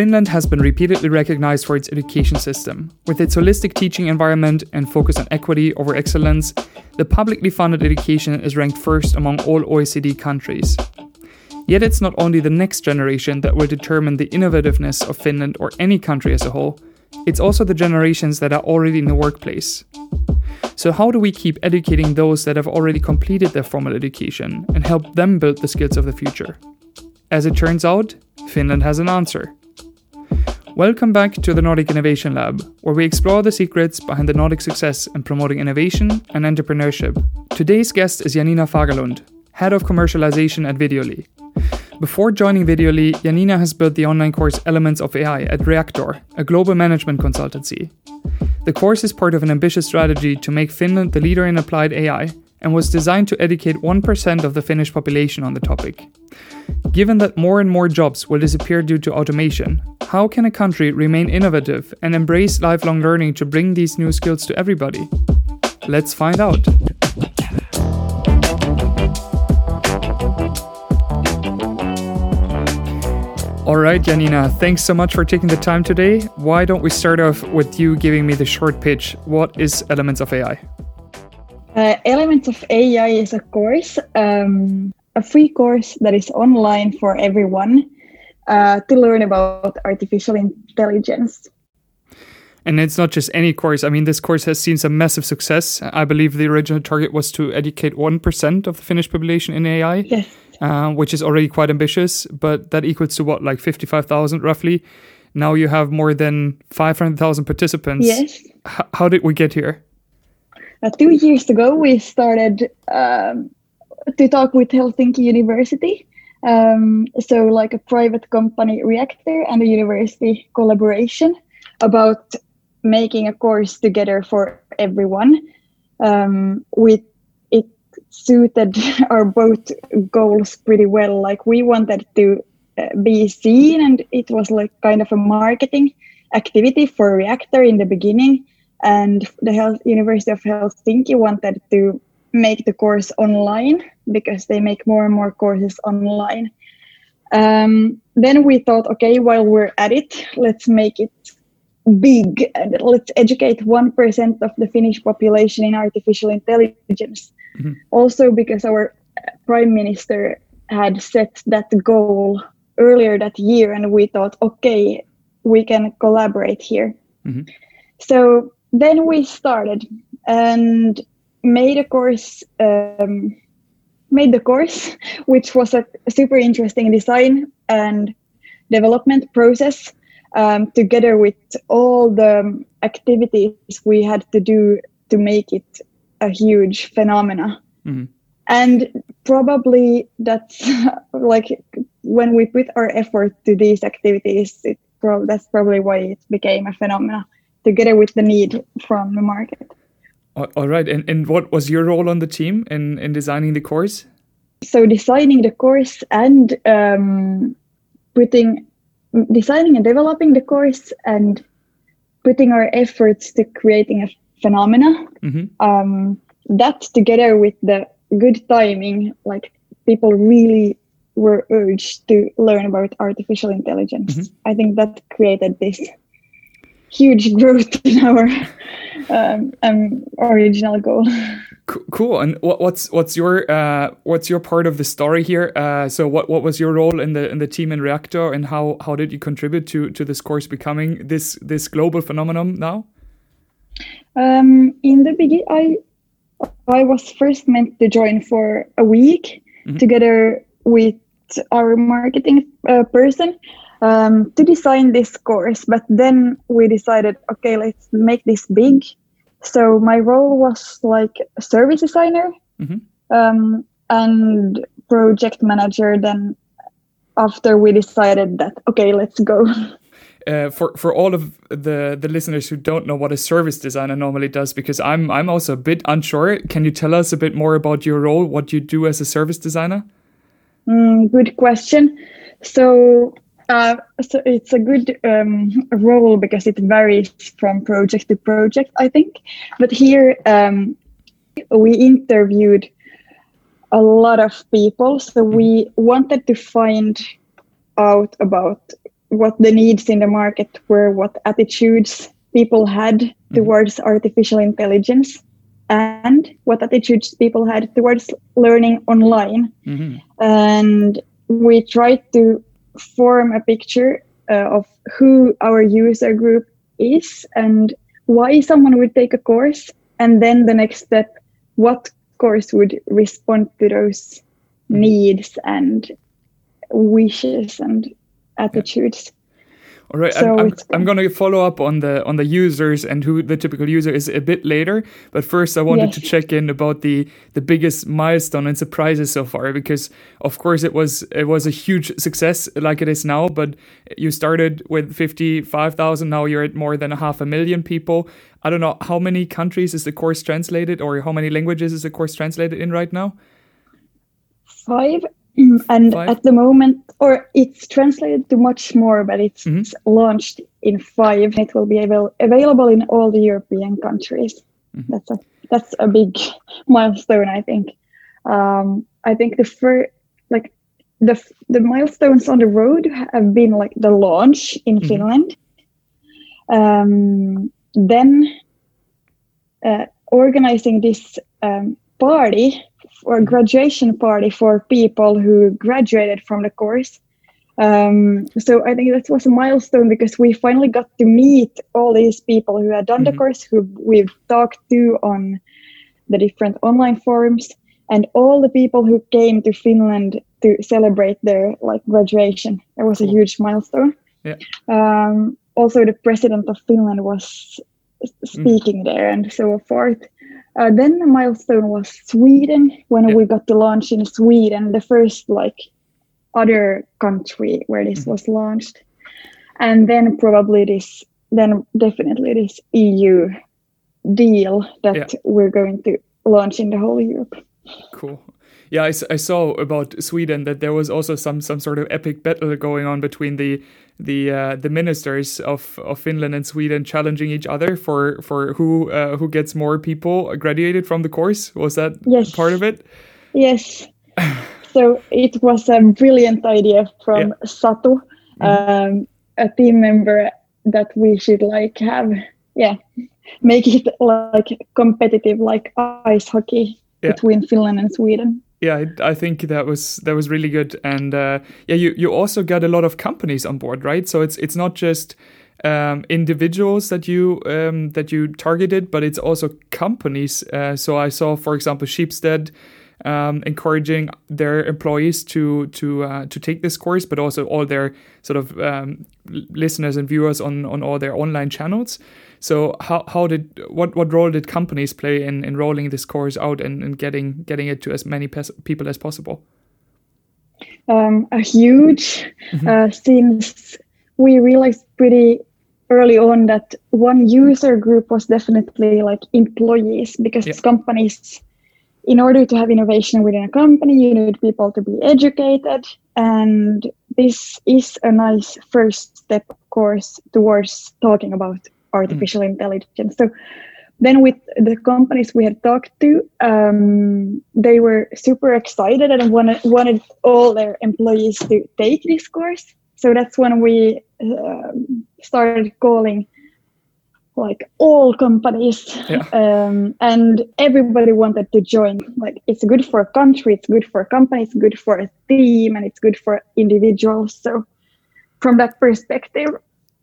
Finland has been repeatedly recognized for its education system. With its holistic teaching environment and focus on equity over excellence, the publicly funded education is ranked first among all OECD countries. Yet it's not only the next generation that will determine the innovativeness of Finland or any country as a whole, it's also the generations that are already in the workplace. So, how do we keep educating those that have already completed their formal education and help them build the skills of the future? As it turns out, Finland has an answer. Welcome back to the Nordic Innovation Lab, where we explore the secrets behind the Nordic success in promoting innovation and entrepreneurship. Today's guest is Janina Fagerlund, Head of Commercialization at Videoly. Before joining Videoly, Janina has built the online course Elements of AI at Reaktor, a global management consultancy. The course is part of an ambitious strategy to make Finland the leader in applied AI and was designed to educate 1% of the Finnish population on the topic. Given that more and more jobs will disappear due to automation, how can a country remain innovative and embrace lifelong learning to bring these new skills to everybody? Let's find out. All right, Janina, thanks so much for taking the time today. Why don't we start off with you giving me the short pitch? What is Elements of AI? Uh, Elements of AI is a course, um, a free course that is online for everyone uh, to learn about artificial intelligence. And it's not just any course. I mean, this course has seen some massive success. I believe the original target was to educate 1% of the Finnish population in AI. Yes uh, which is already quite ambitious, but that equals to what, like 55,000 roughly? Now you have more than 500,000 participants. Yes. H- how did we get here? Uh, two years ago, we started um, to talk with Helsinki University. Um, so, like a private company reaktor and a university collaboration about making a course together for everyone um, with it suited our both goals pretty well. Like we wanted to uh, be seen, and it was like kind of a marketing activity for Reaktor in the beginning. And the Health University of Helsinki wanted to make the course online because they make more and more courses online. Um, then we thought, okay, while we're at it, let's make it big and let's educate 1% of the Finnish population in artificial intelligence. Mm-hmm. Also, because our prime minister had set that goal earlier that year, and we thought, okay, we can collaborate here. Mm-hmm. So then we started and made a course. Um, made the course, which was a super interesting design and development process, um, together with all the activities we had to do to make it a huge phenomena. Mm-hmm. And probably that's like when we put our effort to these activities, it pro- that's probably why it became a phenomena together with the need from the market. All right. And, and what was your role on the team in, in designing the course? So, designing the course and um, putting, designing and developing the course and putting our efforts to creating a phenomena. Mm-hmm. Um, that together with the good timing, like people really were urged to learn about artificial intelligence. Mm-hmm. I think that created this huge growth in our um, um, original goal. Cool. And what, what's what's your uh, what's your part of the story here? Uh, so what, what was your role in the in the team in Reaktor, and how, how did you contribute to, to this course becoming this this global phenomenon now? Um, in the beginning, I I was first meant to join for a week mm-hmm. together with our marketing uh, person um, to design this course. But then we decided, okay, let's make this big. So my role was like a service designer mm-hmm. um, and project manager. Then after we decided that, okay, let's go. uh, for for all of the the listeners who don't know what a service designer normally does, because I'm I'm also a bit unsure. Can you tell us a bit more about your role, what you do as a service designer? Mm, good question. So. Uh, so it's a good um, role because it varies from project to project, I think. But here um, we interviewed a lot of people, so we wanted to find out about what the needs in the market were, what attitudes people had mm-hmm. towards artificial intelligence, and what attitudes people had towards learning online. Mm-hmm. And we tried to form a picture uh, of who our user group is and why someone would take a course. And then the next step, what course would respond to those mm-hmm. needs and wishes and attitudes. All right, so I'm, I'm, I'm, going to follow up on the on the users and who the typical user is a bit later. But first, I wanted yes. to check in about the the biggest milestone and surprises so far, because of course it was it was a huge success like it is now. But you started with fifty five thousand, now you're at more than a half a million people. I don't know how many countries is the course translated, or how many languages is the course translated in right now. Five and five? at the moment or it's translated to much more but it's mm-hmm. launched in five it will be able, available in all the european countries mm-hmm. that's a that's a big milestone i think um, i think the first like the the milestones on the road have been like the launch in mm-hmm. finland um, then uh, organizing this um, party or graduation party for people who graduated from the course. Um, so I think that was a milestone because we finally got to meet all these people who had done mm-hmm. the course, who we've talked to on the different online forums, and all the people who came to Finland to celebrate their like graduation. It was a huge milestone. Yeah. Um, also, the president of Finland was speaking mm. there and so forth. Uh, then the milestone was Sweden when yeah. we got to launch in Sweden, the first like other country where this mm-hmm. was launched, and then probably this, then definitely this EU deal that yeah. we're going to launch in the whole Europe. Cool yeah, I, I, saw about Sweden that there was also some some sort of epic battle going on between the the uh, the ministers of, of Finland and Sweden challenging each other for for who uh, who gets more people graduated from the course. Was that yes. part of it? Yes. so it was a brilliant idea from yeah. Satu, mm-hmm. um, a team member, that we should like have yeah make it like competitive like ice hockey yeah. between Finland and Sweden yeah, I think that was that was really good, and uh, yeah, you you also got a lot of companies on board, right? So it's it's not just um, individuals that you um, that you targeted, but it's also companies. Uh, so I saw, for example, Schibsted um, encouraging their employees to to uh, to take this course, but also all their sort of um, listeners and viewers on on all their online channels. So how how did what what role did companies play in, in rolling this course out and, and getting getting it to as many people as possible? Um, a huge mm-hmm. uh, since we realized pretty early on that one user group was definitely like employees because yeah. companies in order to have innovation within a company, you need people to be educated. And this is a nice first step, of course, towards talking about artificial mm. intelligence. So then with the companies we had talked to, um, they were super excited and wanted, wanted all their employees to take this course. So that's when we uh, started calling like all companies yeah. um, and everybody wanted to join like it's good for a country it's good for a company it's good for a team and it's good for individuals so from that perspective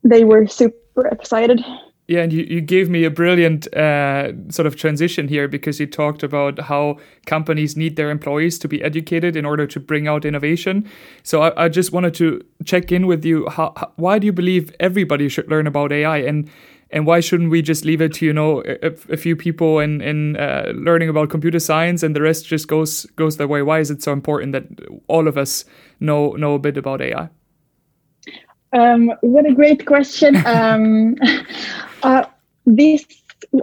they were super excited yeah, and you, you gave me a brilliant uh, sort of transition here because you talked about how companies need their employees to be educated in order to bring out innovation. So I, I just wanted to check in with you. How, how, why do you believe everybody should learn about AI? And and why shouldn't we just leave it to you know a, a few people in in uh, learning about computer science and the rest just goes goes their way why is it so important that all of us know know a bit about ai um, what a great question um, uh, this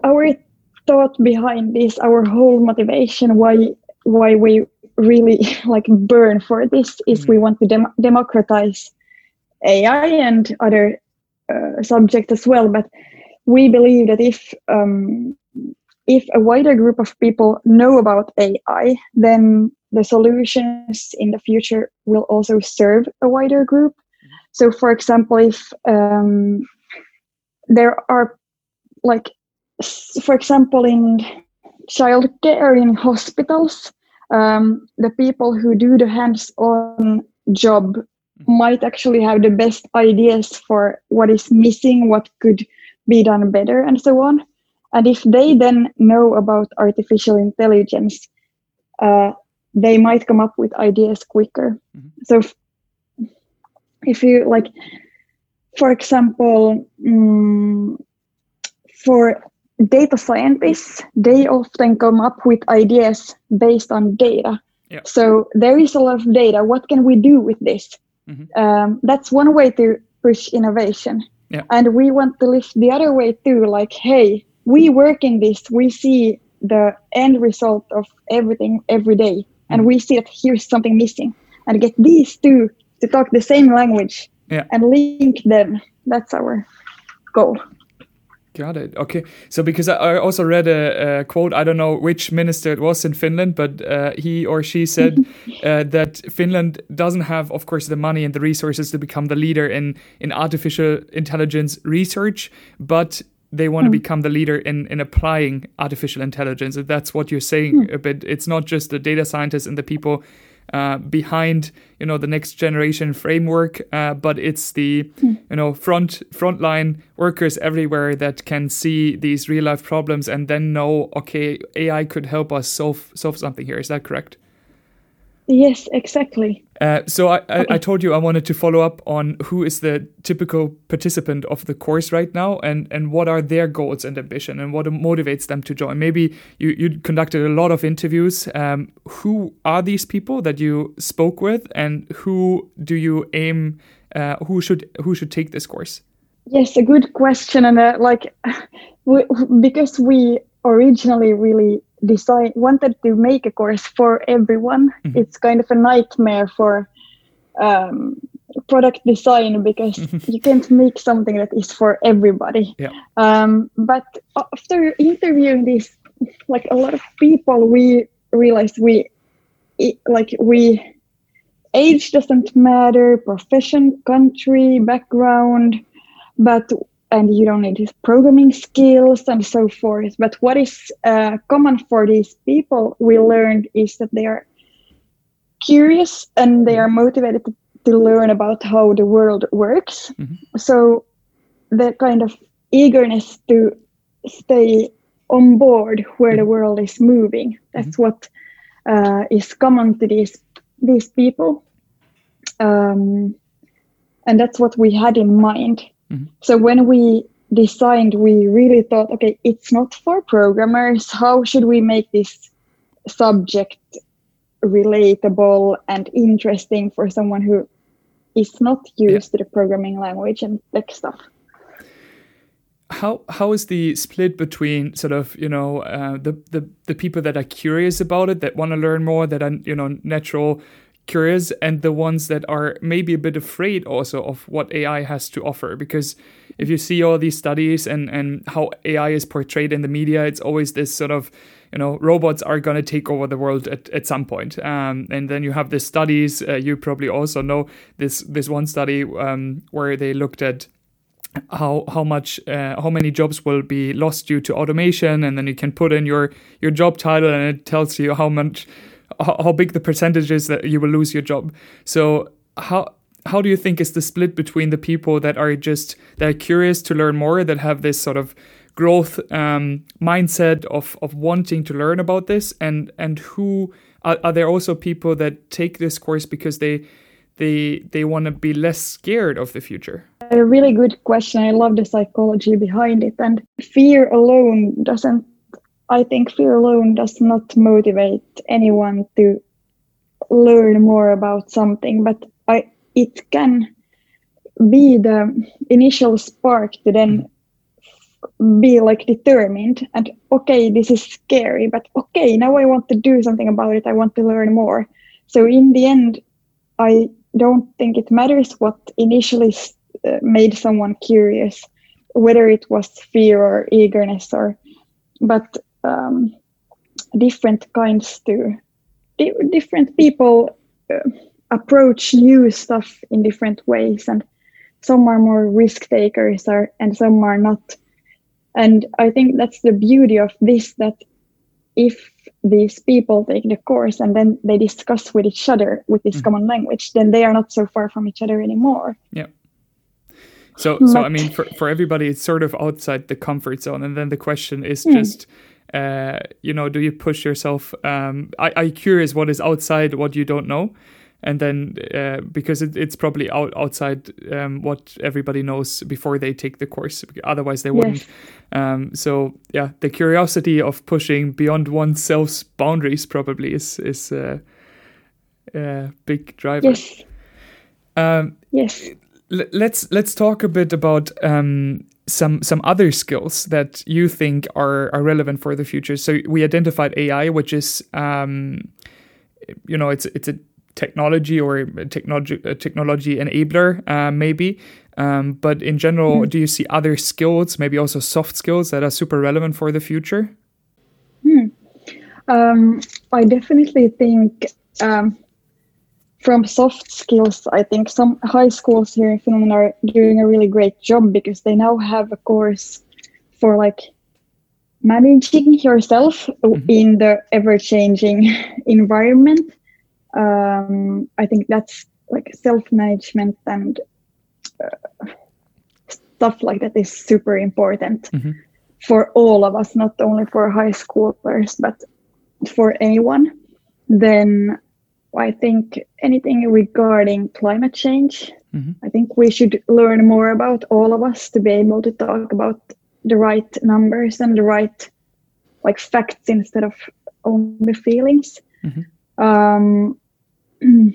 our thought behind this our whole motivation why why we really like burn for this is mm-hmm. we want to dem- democratize ai and other uh, subjects as well but we believe that if um, if a wider group of people know about AI, then the solutions in the future will also serve a wider group. So for example if um, there are like for example in childcare in hospitals um, the people who do the hands-on job might actually have the best ideas for what is missing what could be done better and so on. And if they then know about artificial intelligence uh, they might come up with ideas quicker. Mm-hmm. so if you like for example um, for data scientists they often come up with ideas based on data yeah. so there is a lot of data what can we do with this mm-hmm. um, that's one way to push innovation yeah. and we want to lift the other way too like hey we work in this we see the end result of everything every day mm-hmm. and we see that here's something missing and get these two to talk the same language yeah. and link them that's our goal Got it. Okay. So because I also read a, a, quote, I don't know which minister it was in Finland, but uh, he or she said uh, that Finland doesn't have, of course, the money and the resources to become the leader in in artificial intelligence research, but they want mm. to hmm. become the leader in in applying artificial intelligence. And that's what you're saying mm. a bit. It's not just the data scientists and the people uh, behind you know the next generation framework, uh, but it's the mm. you know front frontline workers everywhere that can see these real life problems and then know okay AI could help us solve solve something here. Is that correct? Yes, exactly. Uh, so I, I, I, told you I wanted to follow up on who is the typical participant of the course right now and, and what are their goals and ambition and what motivates them to join. Maybe you, you conducted a lot of interviews. Um, who are these people that you spoke with and who do you aim, uh, who should who should take this course? Yes, a good question. And uh, like, we, because we originally really design wanted to make a course for everyone mm-hmm. it's kind of a nightmare for um, product design because mm-hmm. you can't make something that is for everybody yeah. um, but after interviewing these like a lot of people we realized we like we age doesn't matter profession country background but and you don't need his programming skills and so forth. But what is uh, common for these people we learned is that they are curious and they are motivated to, to learn about how the world works. Mm-hmm. So the kind of eagerness to stay on board where mm-hmm. the world is moving. That's mm-hmm. what uh, is common to these these people. Um, and that's what we had in mind Mm-hmm. So when we designed, we really thought, okay, it's not for programmers. How should we make this subject relatable and interesting for someone who is not used yeah. to the programming language and tech stuff? how how is the split between sort of you know uh, the the the people that are curious about it that want to learn more that are you know natural curious and the ones that are maybe a bit afraid also of what AI has to offer. Because if you see all these studies and, and how AI is portrayed in the media, it's always this sort of, you know, robots are going to take over the world at, at some point. Um, and then you have the studies, uh, you probably also know this, this one study um, where they looked at how how much uh, how many jobs will be lost due to automation and then you can put in your your job title and it tells you how much how big the percentage is that you will lose your job. So how how do you think is the split between the people that are just that are curious to learn more, that have this sort of growth um, mindset of of wanting to learn about this, and and who are, are there also people that take this course because they they they want to be less scared of the future? A really good question. I love the psychology behind it, and fear alone doesn't I think fear alone does not motivate anyone to learn more about something, but I, it can be the initial spark to then be like determined and okay, this is scary, but okay, now I want to do something about it. I want to learn more. So in the end, I don't think it matters what initially uh, made someone curious, whether it was fear or eagerness or, but um, different kinds to different people uh, approach new stuff in different ways. And some are more risk takers are, and some are not. And i think that's the beauty of this that if these people take the course and then they discuss with each other with this mm-hmm. common language then they are not so far from each other anymore. Yeah. So so i mean for, for everybody it's sort of outside the comfort zone. And then the question is mm. just uh, you know do you push yourself um, I, i'm curious what is outside what you don't know. And then uh, because it, it's probably out, outside um, what everybody knows before they take the course. Otherwise they wouldn't. Yes. um, so yeah the curiosity of pushing beyond oneself's boundaries probably is is uh, a big driver. Yes. Um, yes. let's let's talk a bit about um, some some other skills that you think are, are relevant for the future so we identified ai which is um, you know it's it's a technology or a technology technology enabler uh, maybe um, but in general mm. do you see other skills maybe also soft skills that are super relevant for the future mm. um, i definitely think um, from soft skills i think some high schools here in finland are doing a really great job because they now have a course for like managing yourself mm-hmm. in the ever changing environment um, I think that's like self management and uh, stuff like that is super important mm-hmm. for all of us, not only for high schoolers, but for anyone. Then I think anything regarding climate change, mm-hmm. I think we should learn more about all of us to be able to talk about the right numbers and the right like facts instead of only feelings. Mm-hmm. Um,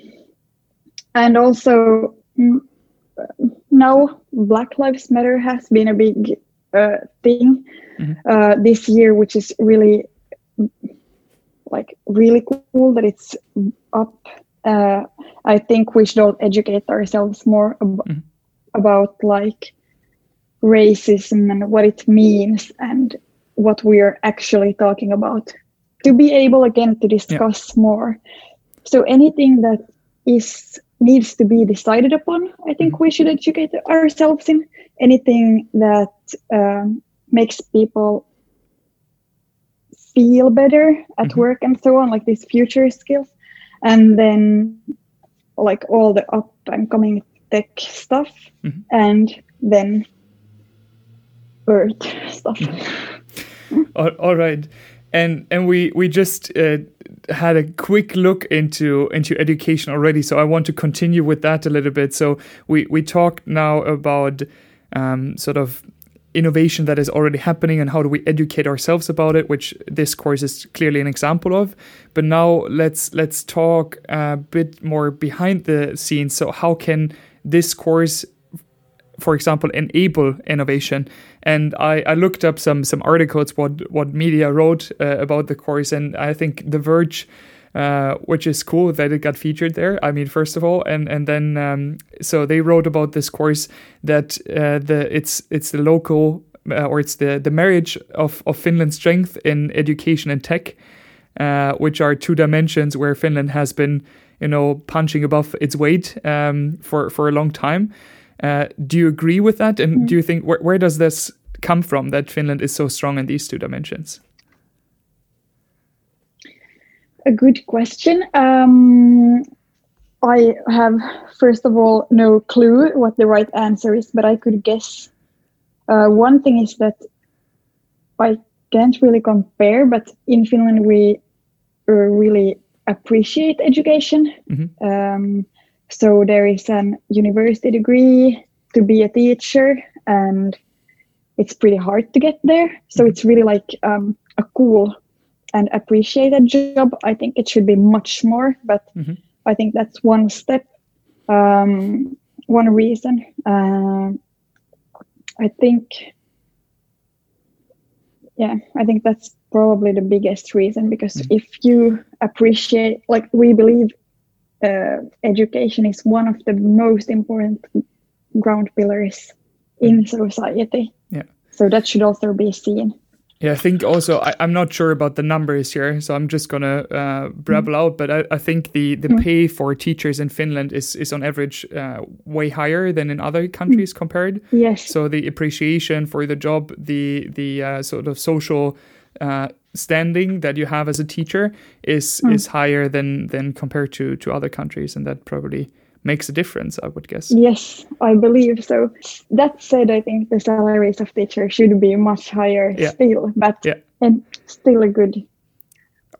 and also mm, now black lives matter has been a big uh, thing mm-hmm. uh, this year which is really like really cool that it's up uh, i think we should all educate ourselves more ab- mm-hmm. about like racism and what it means and what we are actually talking about to be able again to discuss yeah. more so anything that is needs to be decided upon, I think mm-hmm. we should educate ourselves in. Anything that um, makes people feel better at mm-hmm. work and so on, like these future skills, and then like all the up and coming tech stuff, mm-hmm. and then earth stuff. Mm-hmm. all, all right, and and we we just. Uh, had a quick look into into education already, so I want to continue with that a little bit. So we we talked now about um, sort of innovation that is already happening and how do we educate ourselves about it which this course is clearly an example of but now let's let's talk a bit more behind the scenes so how can this course for example, enable innovation. And I, I looked up some some articles what what media wrote uh, about the course, and I think The Verge. Uh, which is cool that it got featured there. I mean, first of all, and and then um, so they wrote about this course that uh, the it's it's the local uh, or it's the the marriage of of Finland's strength in education and tech, uh, which are two dimensions where Finland has been you know punching above its weight um, for for a long time. Uh, do you agree with that? And mm. do you think where, where does this come from that Finland is so strong in these two dimensions? A good question. Um, I have, first of all, no clue what the right answer is, but I could guess. Uh, one thing is that I can't really compare, but in Finland, we uh, really appreciate education. Mm-hmm. Um, so there is an university degree to be a teacher, and it's pretty hard to get there. So it's really like um, a cool and appreciated job. I think it should be much more, but mm-hmm. I think that's one step, um, one reason. Uh, I think, yeah, I think that's probably the biggest reason because mm-hmm. if you appreciate, like, we believe uh, education is one of the most important ground pillars in society. Yeah. So that should also be seen. Yeah, I think also I, am not sure about the numbers here, so I'm just gonna uh, brabble mm. out. But I, I, think the, the mm. pay for teachers in Finland is is on average uh, way higher than in other countries mm. compared. Yes. So the appreciation for the job, the the uh, sort of social uh, standing that you have as a teacher is mm. is higher than than compared to to other countries, and that probably makes a difference, I would guess. Yes, I believe so. That said, I think the salaries of teachers should be much higher yeah. still, but yeah. and still a good.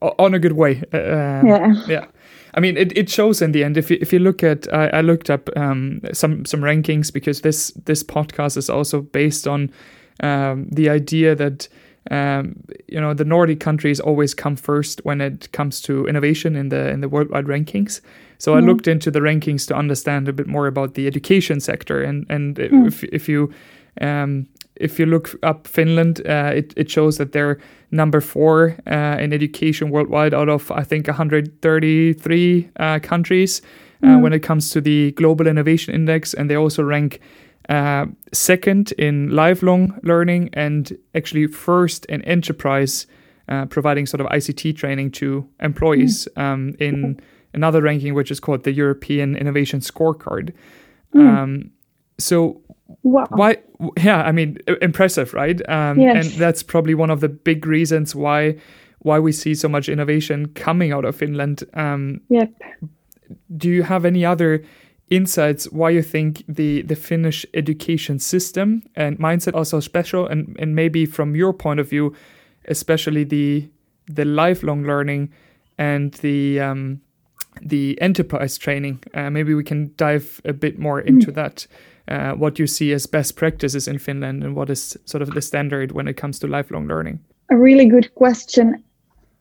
On a good way. Uh, um, yeah. Yeah. I mean, it, it shows in the end. If you, if you look at, I, I looked up um, some some rankings because this this podcast is also based on um, the idea that um, you know the Nordic countries always come first when it comes to innovation in the in the worldwide rankings. So I looked into the rankings to understand a bit more about the education sector, and and mm. if if you um, if you look up Finland, uh, it it shows that they're number four uh, in education worldwide out of I think 133 uh, countries uh, mm. when it comes to the Global Innovation Index, and they also rank. Uh, second in lifelong learning and actually first in enterprise uh, providing sort of ICT training to employees mm. um, in another ranking which is called the European Innovation Scorecard. Mm. Um, so wow. why? Yeah, I mean, impressive, right? Um, yes. And that's probably one of the big reasons why why we see so much innovation coming out of Finland. Um, yep. Do you have any other insights why you think the the Finnish education system and mindset are so special, and and maybe from your point of view, especially the the lifelong learning and the um, the enterprise training. Uh, maybe we can dive a bit more into mm. that. Uh, what you see as best practices in Finland and what is sort of the standard when it comes to lifelong learning? A really good question.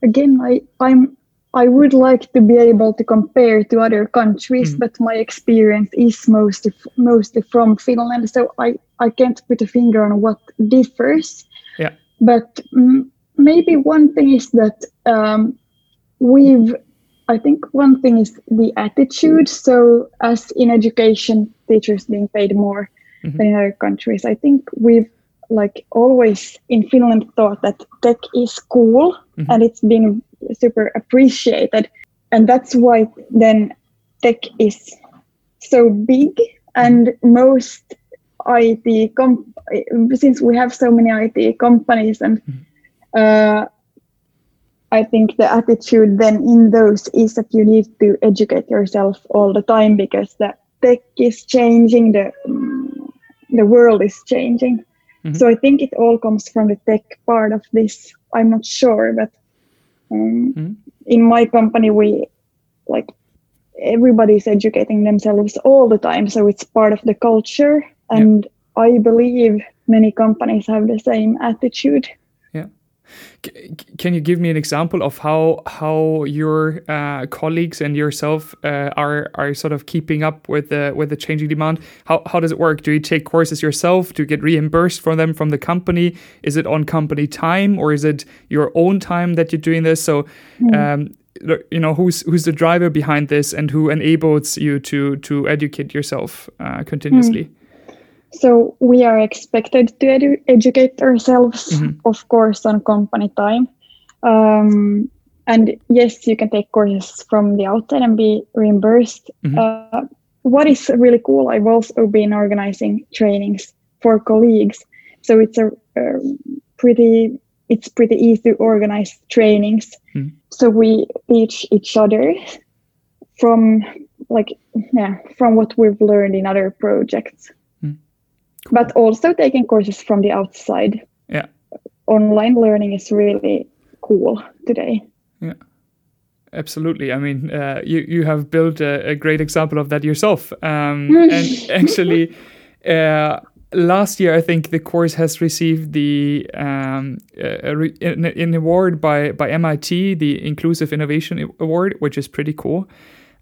Again, I, I'm I would like to be able to compare to other countries, mm. but my experience is mostly mostly from Finland, so I I can't put a finger on what differs. Yeah. But mm, maybe one thing is that um, we've I think one thing is the attitude. So, as in education, teachers being paid more mm-hmm. than in other countries, I think we've like always in Finland thought that tech is cool mm-hmm. and it's been super appreciated. And that's why then tech is so big and most IT com- since we have so many IT companies and mm-hmm. uh, I think the attitude then in those is that you need to educate yourself all the time because the tech is changing, the um, the world is changing. Mm-hmm. So I think it all comes from the tech part of this. I'm not sure, but um, mm-hmm. in my company we like everybody's educating themselves all the time, so it's part of the culture, and yeah. I believe many companies have the same attitude. C- can you give me an example of how how your uh, colleagues and yourself uh, are are sort of keeping up with the with the changing demand? How how does it work? Do you take courses yourself? Do you get reimbursed for them from the company? Is it on company time or is it your own time that you're doing this? So. Mm. Um, you know who's who's the driver behind this and who enables you to to educate yourself uh, continuously mm. So we are expected to edu- educate ourselves, mm-hmm. of course, on company time. Um, and yes, you can take courses from the outside and be reimbursed. Mm-hmm. Uh, what is really cool, I've also been organizing trainings for colleagues. So it's a, a pretty it's pretty easy to organize trainings. Mm-hmm. So we teach each other from like yeah from what we've learned in other projects but also taking courses from the outside. Yeah. Online learning is really cool today. Yeah. Absolutely. I mean, uh, you you have built a, a, great example of that yourself. Um, and actually, uh, last year I think the course has received the um, re- an, an, award by by MIT, the Inclusive Innovation Award, which is pretty cool.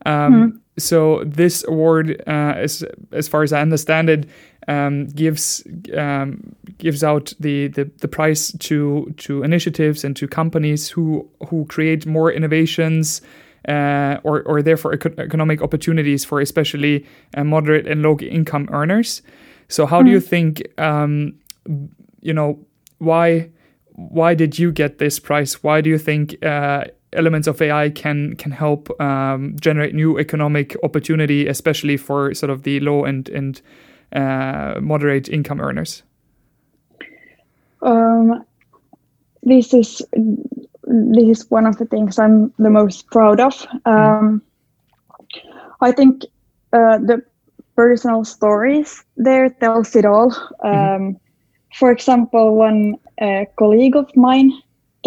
Um, mm. So this award, uh, as as far as I understand it, um, gives um, gives out the, the, the price to to initiatives and to companies who who create more innovations uh, or or therefore eco- economic opportunities for especially uh, moderate and low income earners. So how mm. do you hmm. think um, you know why why did you get this prize? Why do you think uh, elements of AI can can help um, generate new economic opportunity, especially for sort of the low and and uh, moderate income earners? Um, this is this is one of the things I'm the most proud of. Um, I think uh, the personal stories there tells it all. Um, mm-hmm. For example, one uh, colleague of mine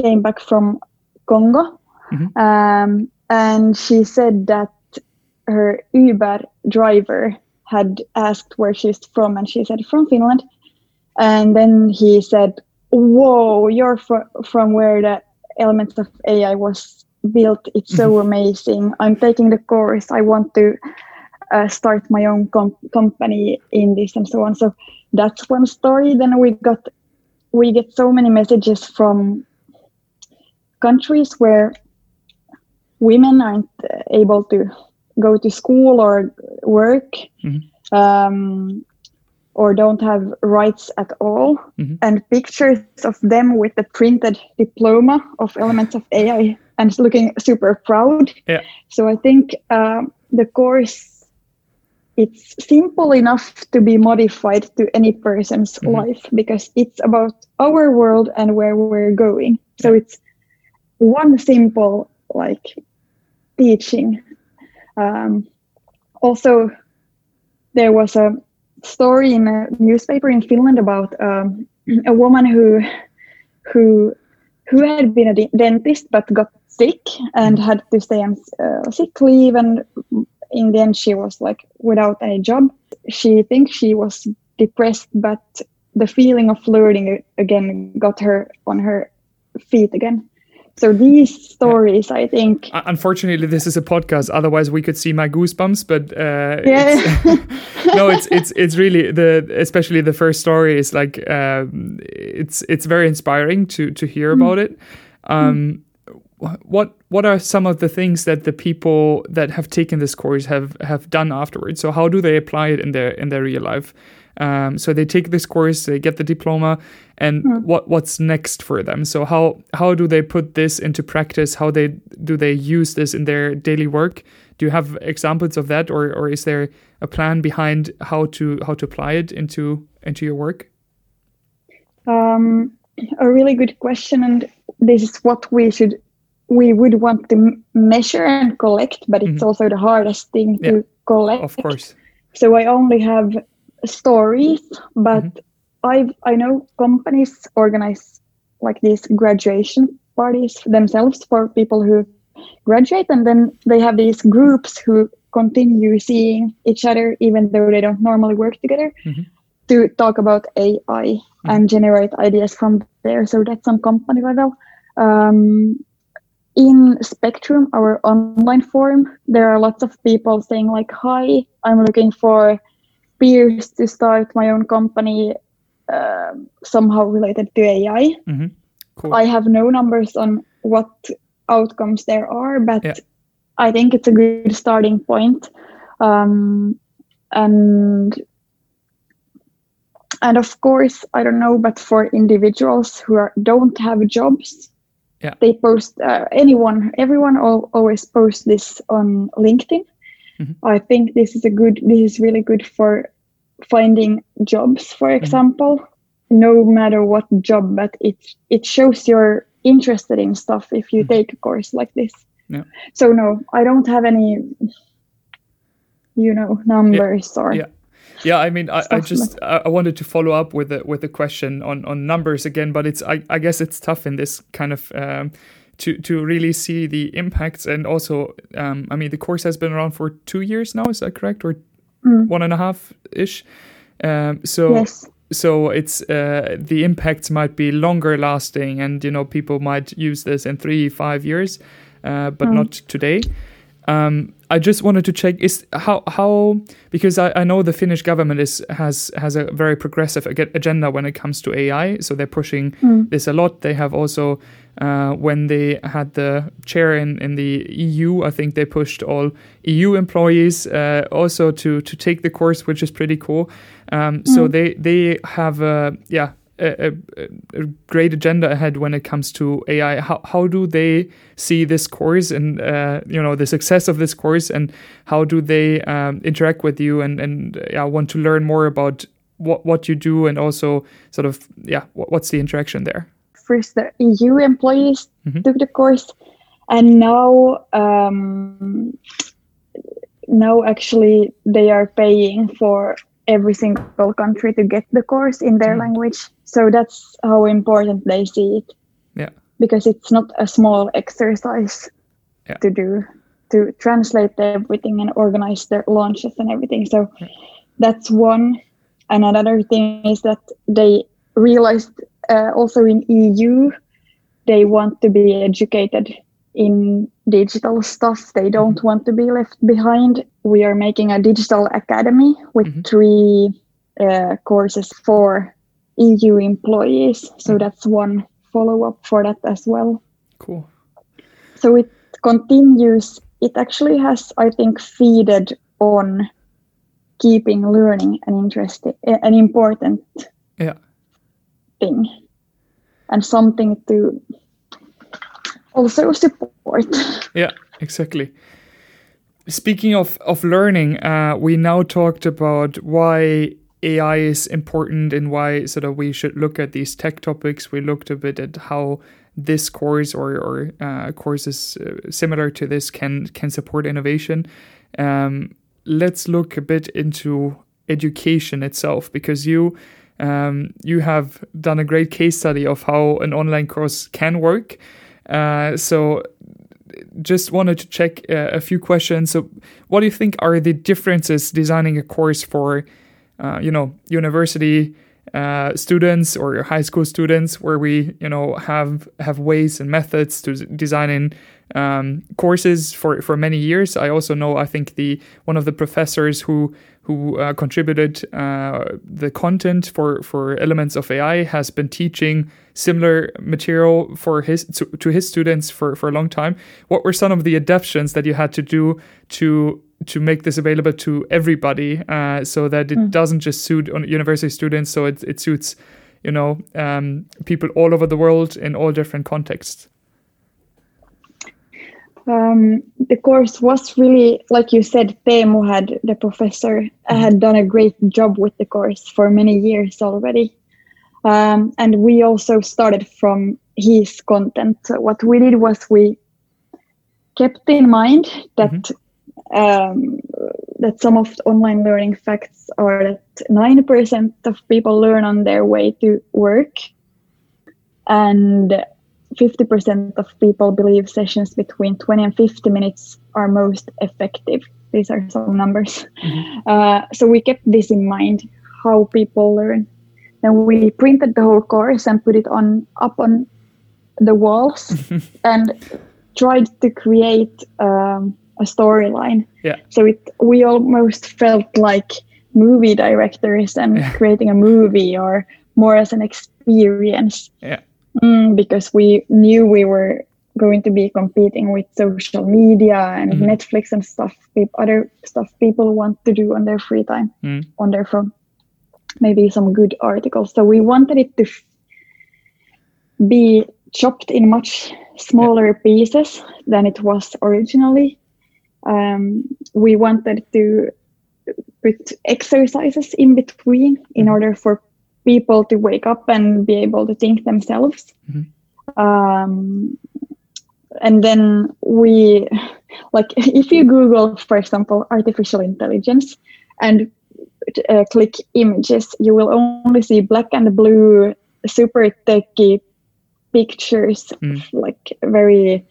came back from Congo, mm-hmm. um, and she said that her Uber driver had asked where she's from, and she said from Finland. And then he said, "Whoa, you're fr- from where the elements of AI was built. It's so mm-hmm. amazing. I'm taking the course. I want to uh, start my own com- company in this and so on. So that's one story. Then we got we get so many messages from countries where women aren't able to go to school or work mm-hmm. um, or don't have rights at all mm-hmm. and pictures of them with the printed diploma of elements of ai and looking super proud yeah. so i think um, the course it's simple enough to be modified to any person's mm-hmm. life because it's about our world and where we're going so it's one simple like teaching. Um, also there was a story in a newspaper in finland about um, a woman who who who had been a dentist but got sick and had to stay on uh, sick leave and in the end she was like without any job. She thinks she was depressed but the feeling of learning again got her on her feet again so these stories i think unfortunately this is a podcast otherwise we could see my goosebumps but uh, yeah. it's, no it's it's it's really the especially the first story is like um, it's it's very inspiring to to hear mm. about it um, mm what what are some of the things that the people that have taken this course have have done afterwards? So how do they apply it in their in their real life? Um, so they take this course, they get the diploma, and mm. what what's next for them? So how how do they put this into practice? How they do they use this in their daily work? Do you have examples of that, or or is there a plan behind how to how to apply it into into your work? Um, a really good question, and this is what we should we would want to measure and collect, but it's mm-hmm. also the hardest thing yeah, to collect. Of course. So I only have stories, but mm-hmm. I I know companies organize like these graduation parties themselves for people who graduate, and then they have these groups who continue seeing each other even though they don't normally work together mm-hmm. to talk about AI mm-hmm. and generate ideas from there. So that's some company level. Um, in Spectrum, our online forum, there are lots of people saying like, "Hi, I'm looking for peers to start my own company, uh, somehow related to AI." Mm-hmm. Cool. I have no numbers on what outcomes there are, but yeah. I think it's a good starting point. Um, and and of course, I don't know, but for individuals who are, don't have jobs, yeah. they post uh, anyone everyone all, always posts this on linkedin mm-hmm. i think this is a good this is really good for finding jobs for mm-hmm. example mm-hmm. no matter what job but it it shows you're interested in stuff if you mm-hmm. take a course like this yeah. so no i don't have any you know numbers yeah. or yeah yeah i mean i, I just I, wanted to follow up with a with a question on on numbers again but it's i, I guess it's tough in this kind of um, to to really see the impacts and also um, i mean the course has been around for two years now is that correct or mm. one and a half ish um, so yes. so it's uh, the impacts might be longer lasting and you know people might use this in three five years uh, but mm. not today um, I just wanted to check is how how because I, I know the Finnish government is has has a very progressive agenda when it comes to AI, so they're pushing mm. this a lot. They have also uh, when they had the chair in, in the EU, I think they pushed all EU employees uh, also to to take the course, which is pretty cool. Um, mm. So they they have uh, yeah a, a, a, great agenda ahead when it comes to AI. How how do they see this course and uh, you know the success of this course, and how do they um, interact with you and and yeah, want to learn more about what what you do and also sort of yeah, what, what's the interaction there? First, the EU employees mm-hmm. took the course, and now. Um, now actually they are paying for every single country to get the course in their mm. language. So that's how important they see it. Yeah. Because it's not a small exercise yeah. to do to translate everything and organize their launches and everything. So yeah. that's one. And another thing is that they realized uh, also in EU they want to be educated in digital stuff. They don't mm-hmm. want to be left behind. We are making a digital academy with mm-hmm. three uh, courses for EU employees. So mm-hmm. that's one follow up for that as well. Cool. So it continues. It actually has, I think, feeded on keeping learning an interesting, an important yeah. thing, and something to also support. Yeah, exactly. Speaking of of learning, uh, we now talked about why AI is important and why sort of we should look at these tech topics. We looked a bit at how this course or or uh, courses uh, similar to this can can support innovation. Um, let's look a bit into education itself because you um, you have done a great case study of how an online course can work. Uh, so just wanted to check uh, a few questions. So, what do you think are the differences designing a course for, uh, you know, university uh, students or high school students, where we, you know, have have ways and methods to designing um, courses for for many years. I also know I think the one of the professors who who uh, contributed uh, the content for for elements of AI has been teaching similar material for his to, to his students for for a long time. What were some of the adaptations that you had to do to to make this available to everybody uh, so that it mm. doesn't just suit university students so it, it suits you know um, people all over the world in all different contexts um, the course was really, like you said, Teemu had, the professor, mm-hmm. had done a great job with the course for many years already. Um, and we also started from his content. So what we did was we kept in mind that mm-hmm. um, that some of the online learning facts are that 9% of people learn on their way to work. And 50% of people believe sessions between 20 and 50 minutes are most effective. These are some numbers. Mm-hmm. Uh, so we kept this in mind, how people learn. Then we printed the whole course and put it on up on the walls and tried to create um, a storyline. Yeah. So it we almost felt like movie directors and yeah. creating a movie or more as an experience. Yeah. Mm, because we knew we were going to be competing with social media and mm-hmm. Netflix and stuff, other stuff people want to do on their free time, mm. on their phone. Maybe some good articles. So we wanted it to f- be chopped in much smaller yeah. pieces than it was originally. Um, we wanted to put exercises in between in mm-hmm. order for people to wake up and be able to think themselves. Mm-hmm. Um, and then we, like, if you Google, for example, artificial intelligence and uh, click images, you will only see black and blue, super techy pictures, mm. like very.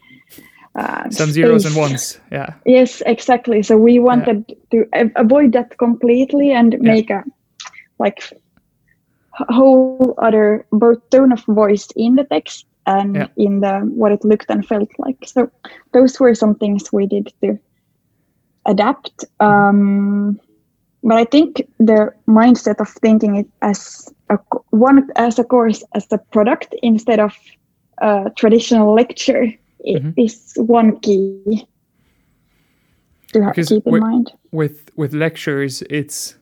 Uh, Some zeros and ones, yeah. Yes, exactly. So we wanted yeah. to avoid that completely and yeah. make a like whole other both tone of voice in the text and yeah. in the what it looked and felt like. So those were some things we did to adapt. Um, but I think the mindset of thinking it as a one as a course as a product instead of a traditional lecture mm-hmm. is one key to have, keep in with, mind. With with lectures, it's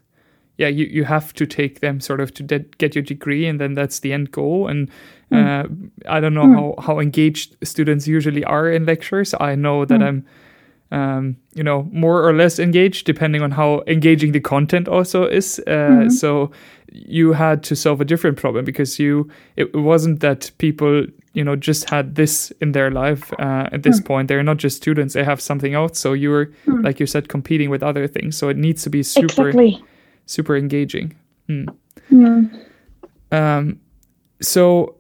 yeah, you, you have to take them sort of to de- get your degree, and then that's the end goal. And uh, I don't know Mm. how, how engaged students usually are in lectures. I know that Mm. I'm, um, you know, more or less engaged depending on how engaging the content also is. Uh, So you had to solve a different problem because you it wasn't that people you know just had this in their life uh, at this point they're not just students they have something else so you were like you said competing with other things so it needs to be super Exactly. Super engaging Mm. um, so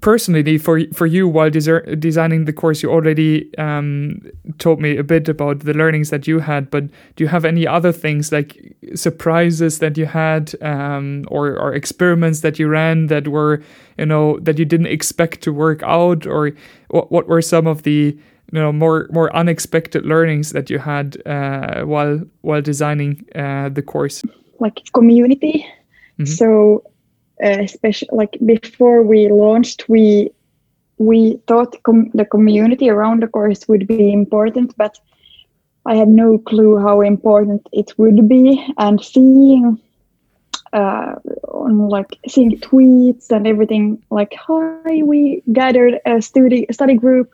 personally for for you while deser- designing the course you already um, told me a bit about the learnings that you had but do you have any other things like surprises that you had um, or, or experiments that you ran that were you know that you didn't expect to work out or what, what were some of the you know more more unexpected learnings that you had uh, while while designing uh, the course like community. So, uh, especially like before we launched, we we thought com- the community around the course would be important, but I had no clue how important it would be. And seeing uh, on like seeing tweets and everything, like hi, we gathered a study study group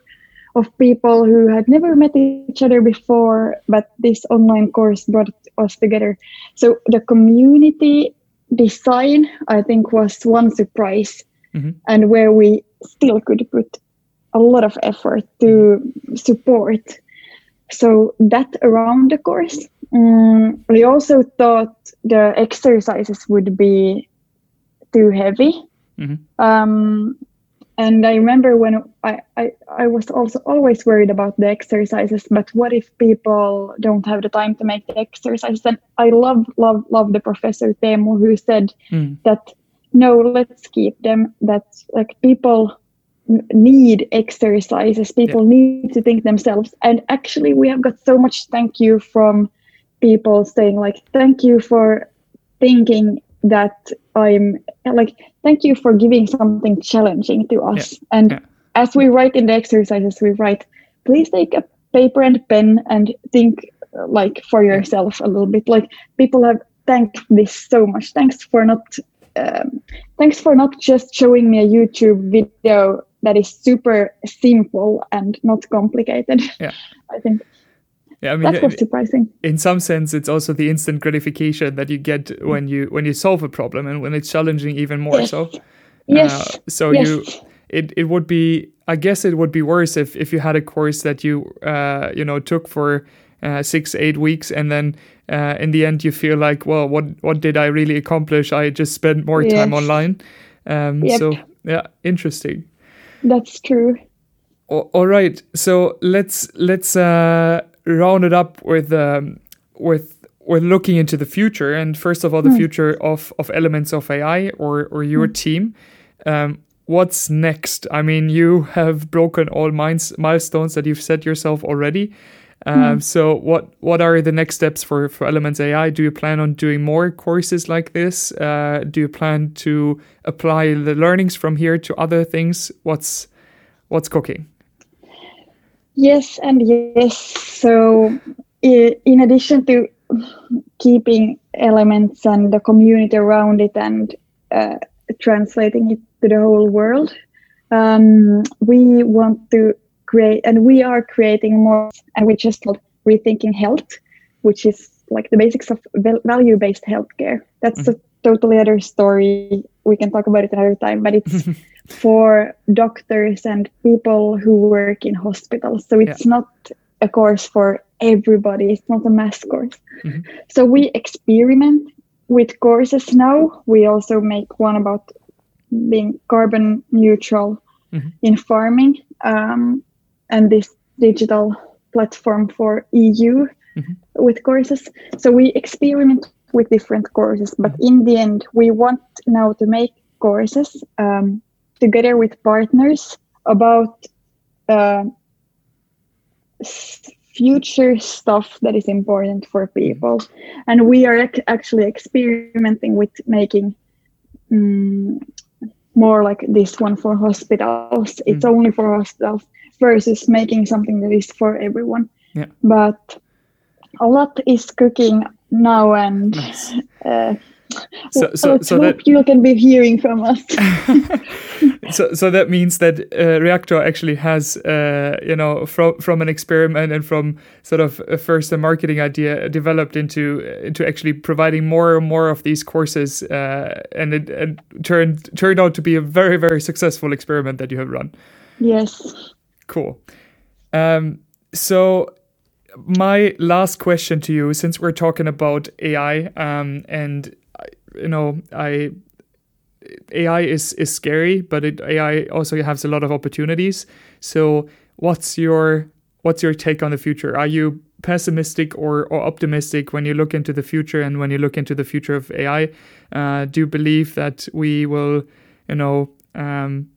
of people who had never met each other before, but this online course brought us together. So the community design, I think, was one surprise, Mhm. and where we still could put a lot of effort to support. So that around the course. Mm, we also thought the exercises would be too heavy. Mhm. Um, and I remember when I, I, I was also always worried about the exercises, but what if people don't have the time to make the exercises? And I love, love, love the professor Teemu who said Mm. that no, let's keep them. That like people need exercises. People need to think themselves. And actually, we have got so much thank you from people saying like, thank you for thinking that I'm like, thank you for giving something challenging to us. And yeah. as we write in the exercises, we write, please take a paper and pen and think uh, like for yourself a little bit. Like people have thanked this so much. Thanks for not, um, thanks for not just showing me a YouTube video that is super simple and not complicated. Yeah. I think Yeah, I mean, that was surprising. in some sense, it's also the instant gratification that you get when you when you solve a problem and when it's challenging even more. Yes. So, Yes. uh, so yes. you it, it would be I guess it would be worse if if you had a course that you uh, you know took for uh, six eight weeks and then uh, in the end you feel like well what what did I really accomplish? I just spent more time Yes. online. Um, Yep. So yeah, interesting. That's true. All right, so let's let's uh, round it up with um, with with looking into the future, and first of all, the future of of elements of AI or or your team. Um, what's next? I mean, you have broken all mines, milestones that you've set yourself already. Um, So, what what are the next steps for for Elements AI? Do you plan on doing more courses like this? Uh, do you plan to apply the learnings from here to other things? What's what's cooking? Yes, and yes. So, in addition to keeping elements and the community around it and uh, translating it to the whole world, um, we want to create, and we are creating more, and we just called rethinking health, which is like the basics of value-based healthcare. That's a totally other story. We can talk about it another time, but it's for doctors and people who work in hospitals. So it's not a course for everybody. It's not a mass course. Mhm. So we experiment with courses now. We also make one about being carbon neutral Mhm. in farming um, and this digital platform for EU Mhm. with courses. So we experiment with different courses, but in the end, we want now to make courses um, together with partners about uh, future stuff that is important for people. And we are ac- actually experimenting with making mm, more like this one for hospitals. It's only for hospitals versus making something that is for everyone. Yeah. But a lot is cooking now and nice. uh, so, so, so that you can be hearing from us. so, so that means that uh, Reaktor actually has, uh, you know, from from an experiment and from sort of a first a marketing idea developed into into actually providing more and more of these courses, uh, and it and turned turned out to be a very very successful experiment that you have run. Yes. Cool. Um, so my last question to you, since we're talking about AI, um, and you know, I AI is is scary, but it, AI also has a lot of opportunities. So, what's your what's your take on the future? Are you pessimistic or, or optimistic when you look into the future and when you look into the future of AI? Uh, do you believe that we will, you know, um,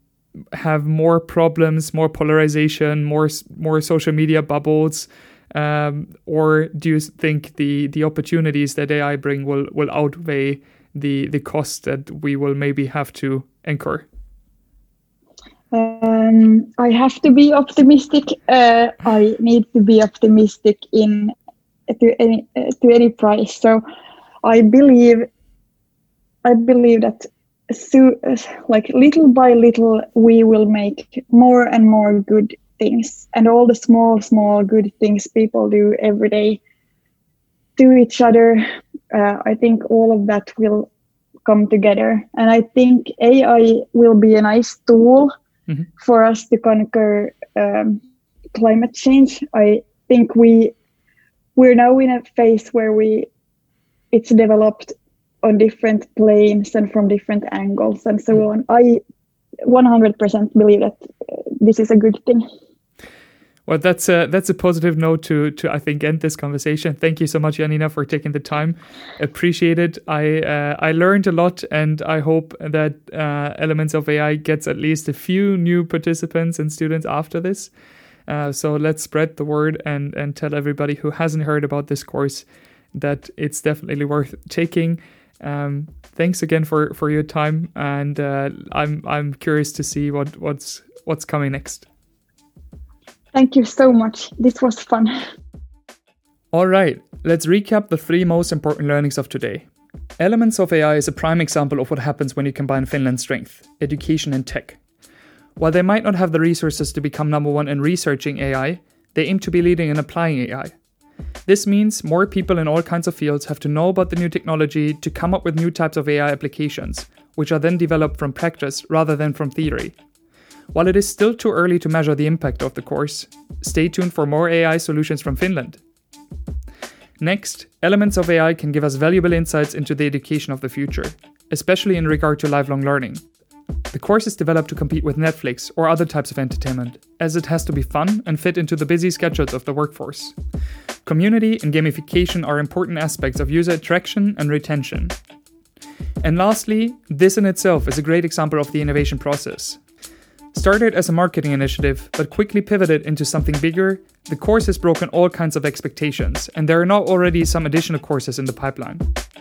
have more problems, more polarization, more more social media bubbles? Um, or do you think the the opportunities that AI bring will will outweigh the the cost that we will maybe have to incur? Um, I have to be optimistic. Uh, I need to be optimistic in to any uh, to any price. So I believe I believe that so, uh, like little by little we will make more and more good things and all the small small good things people do every day to each other uh, I think all of that will come together. And I think AI will be a nice tool mm-hmm. for us to conquer um, climate change. I think we we're now in a phase where we it's developed on different planes and from different angles and so mm-hmm. on. I 100% believe that uh, this is a good thing. Well, that's a that's a positive note to to I think end this conversation. Thank you so much, Janina, for taking the time. Appreciate it. I uh, I learned a lot, and I hope that uh, Elements of AI gets at least a few new participants and students after this. Uh, so let's spread the word and and tell everybody who hasn't heard about this course that it's definitely worth taking. Um, thanks again for for your time, and uh, I'm I'm curious to see what what's what's coming next. Thank you so much. This was fun. All right, let's recap the three most important learnings of today. Elements of AI is a prime example of what happens when you combine Finland's strength, education, and tech. While they might not have the resources to become number one in researching AI, they aim to be leading in applying AI. This means more people in all kinds of fields have to know about the new technology to come up with new types of AI applications, which are then developed from practice rather than from theory. While it is still too early to measure the impact of the course, stay tuned for more AI solutions from Finland. Next, Elements of AI can give us valuable insights into the education of the future, especially in regard to lifelong learning. The course is developed to compete with Netflix or other types of entertainment, as it has to be fun and fit into the busy schedules of the workforce. Community and gamification are important aspects of user attraction and retention. And lastly, this in itself is a great example of the innovation process, Started as a marketing initiative, but quickly pivoted into something bigger, the course has broken all kinds of expectations, and there are now already some additional courses in the pipeline.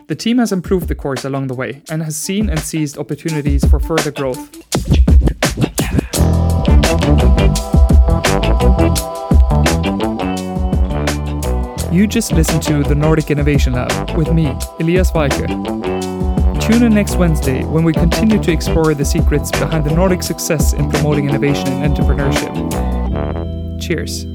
The team has improved the course along the way and has seen and seized opportunities for further growth. You just listened to the Nordic Innovation Lab with me, Elias Weike. Tune in next Wednesday when we continue to explore the secrets behind the Nordic success in promoting innovation and entrepreneurship. Cheers.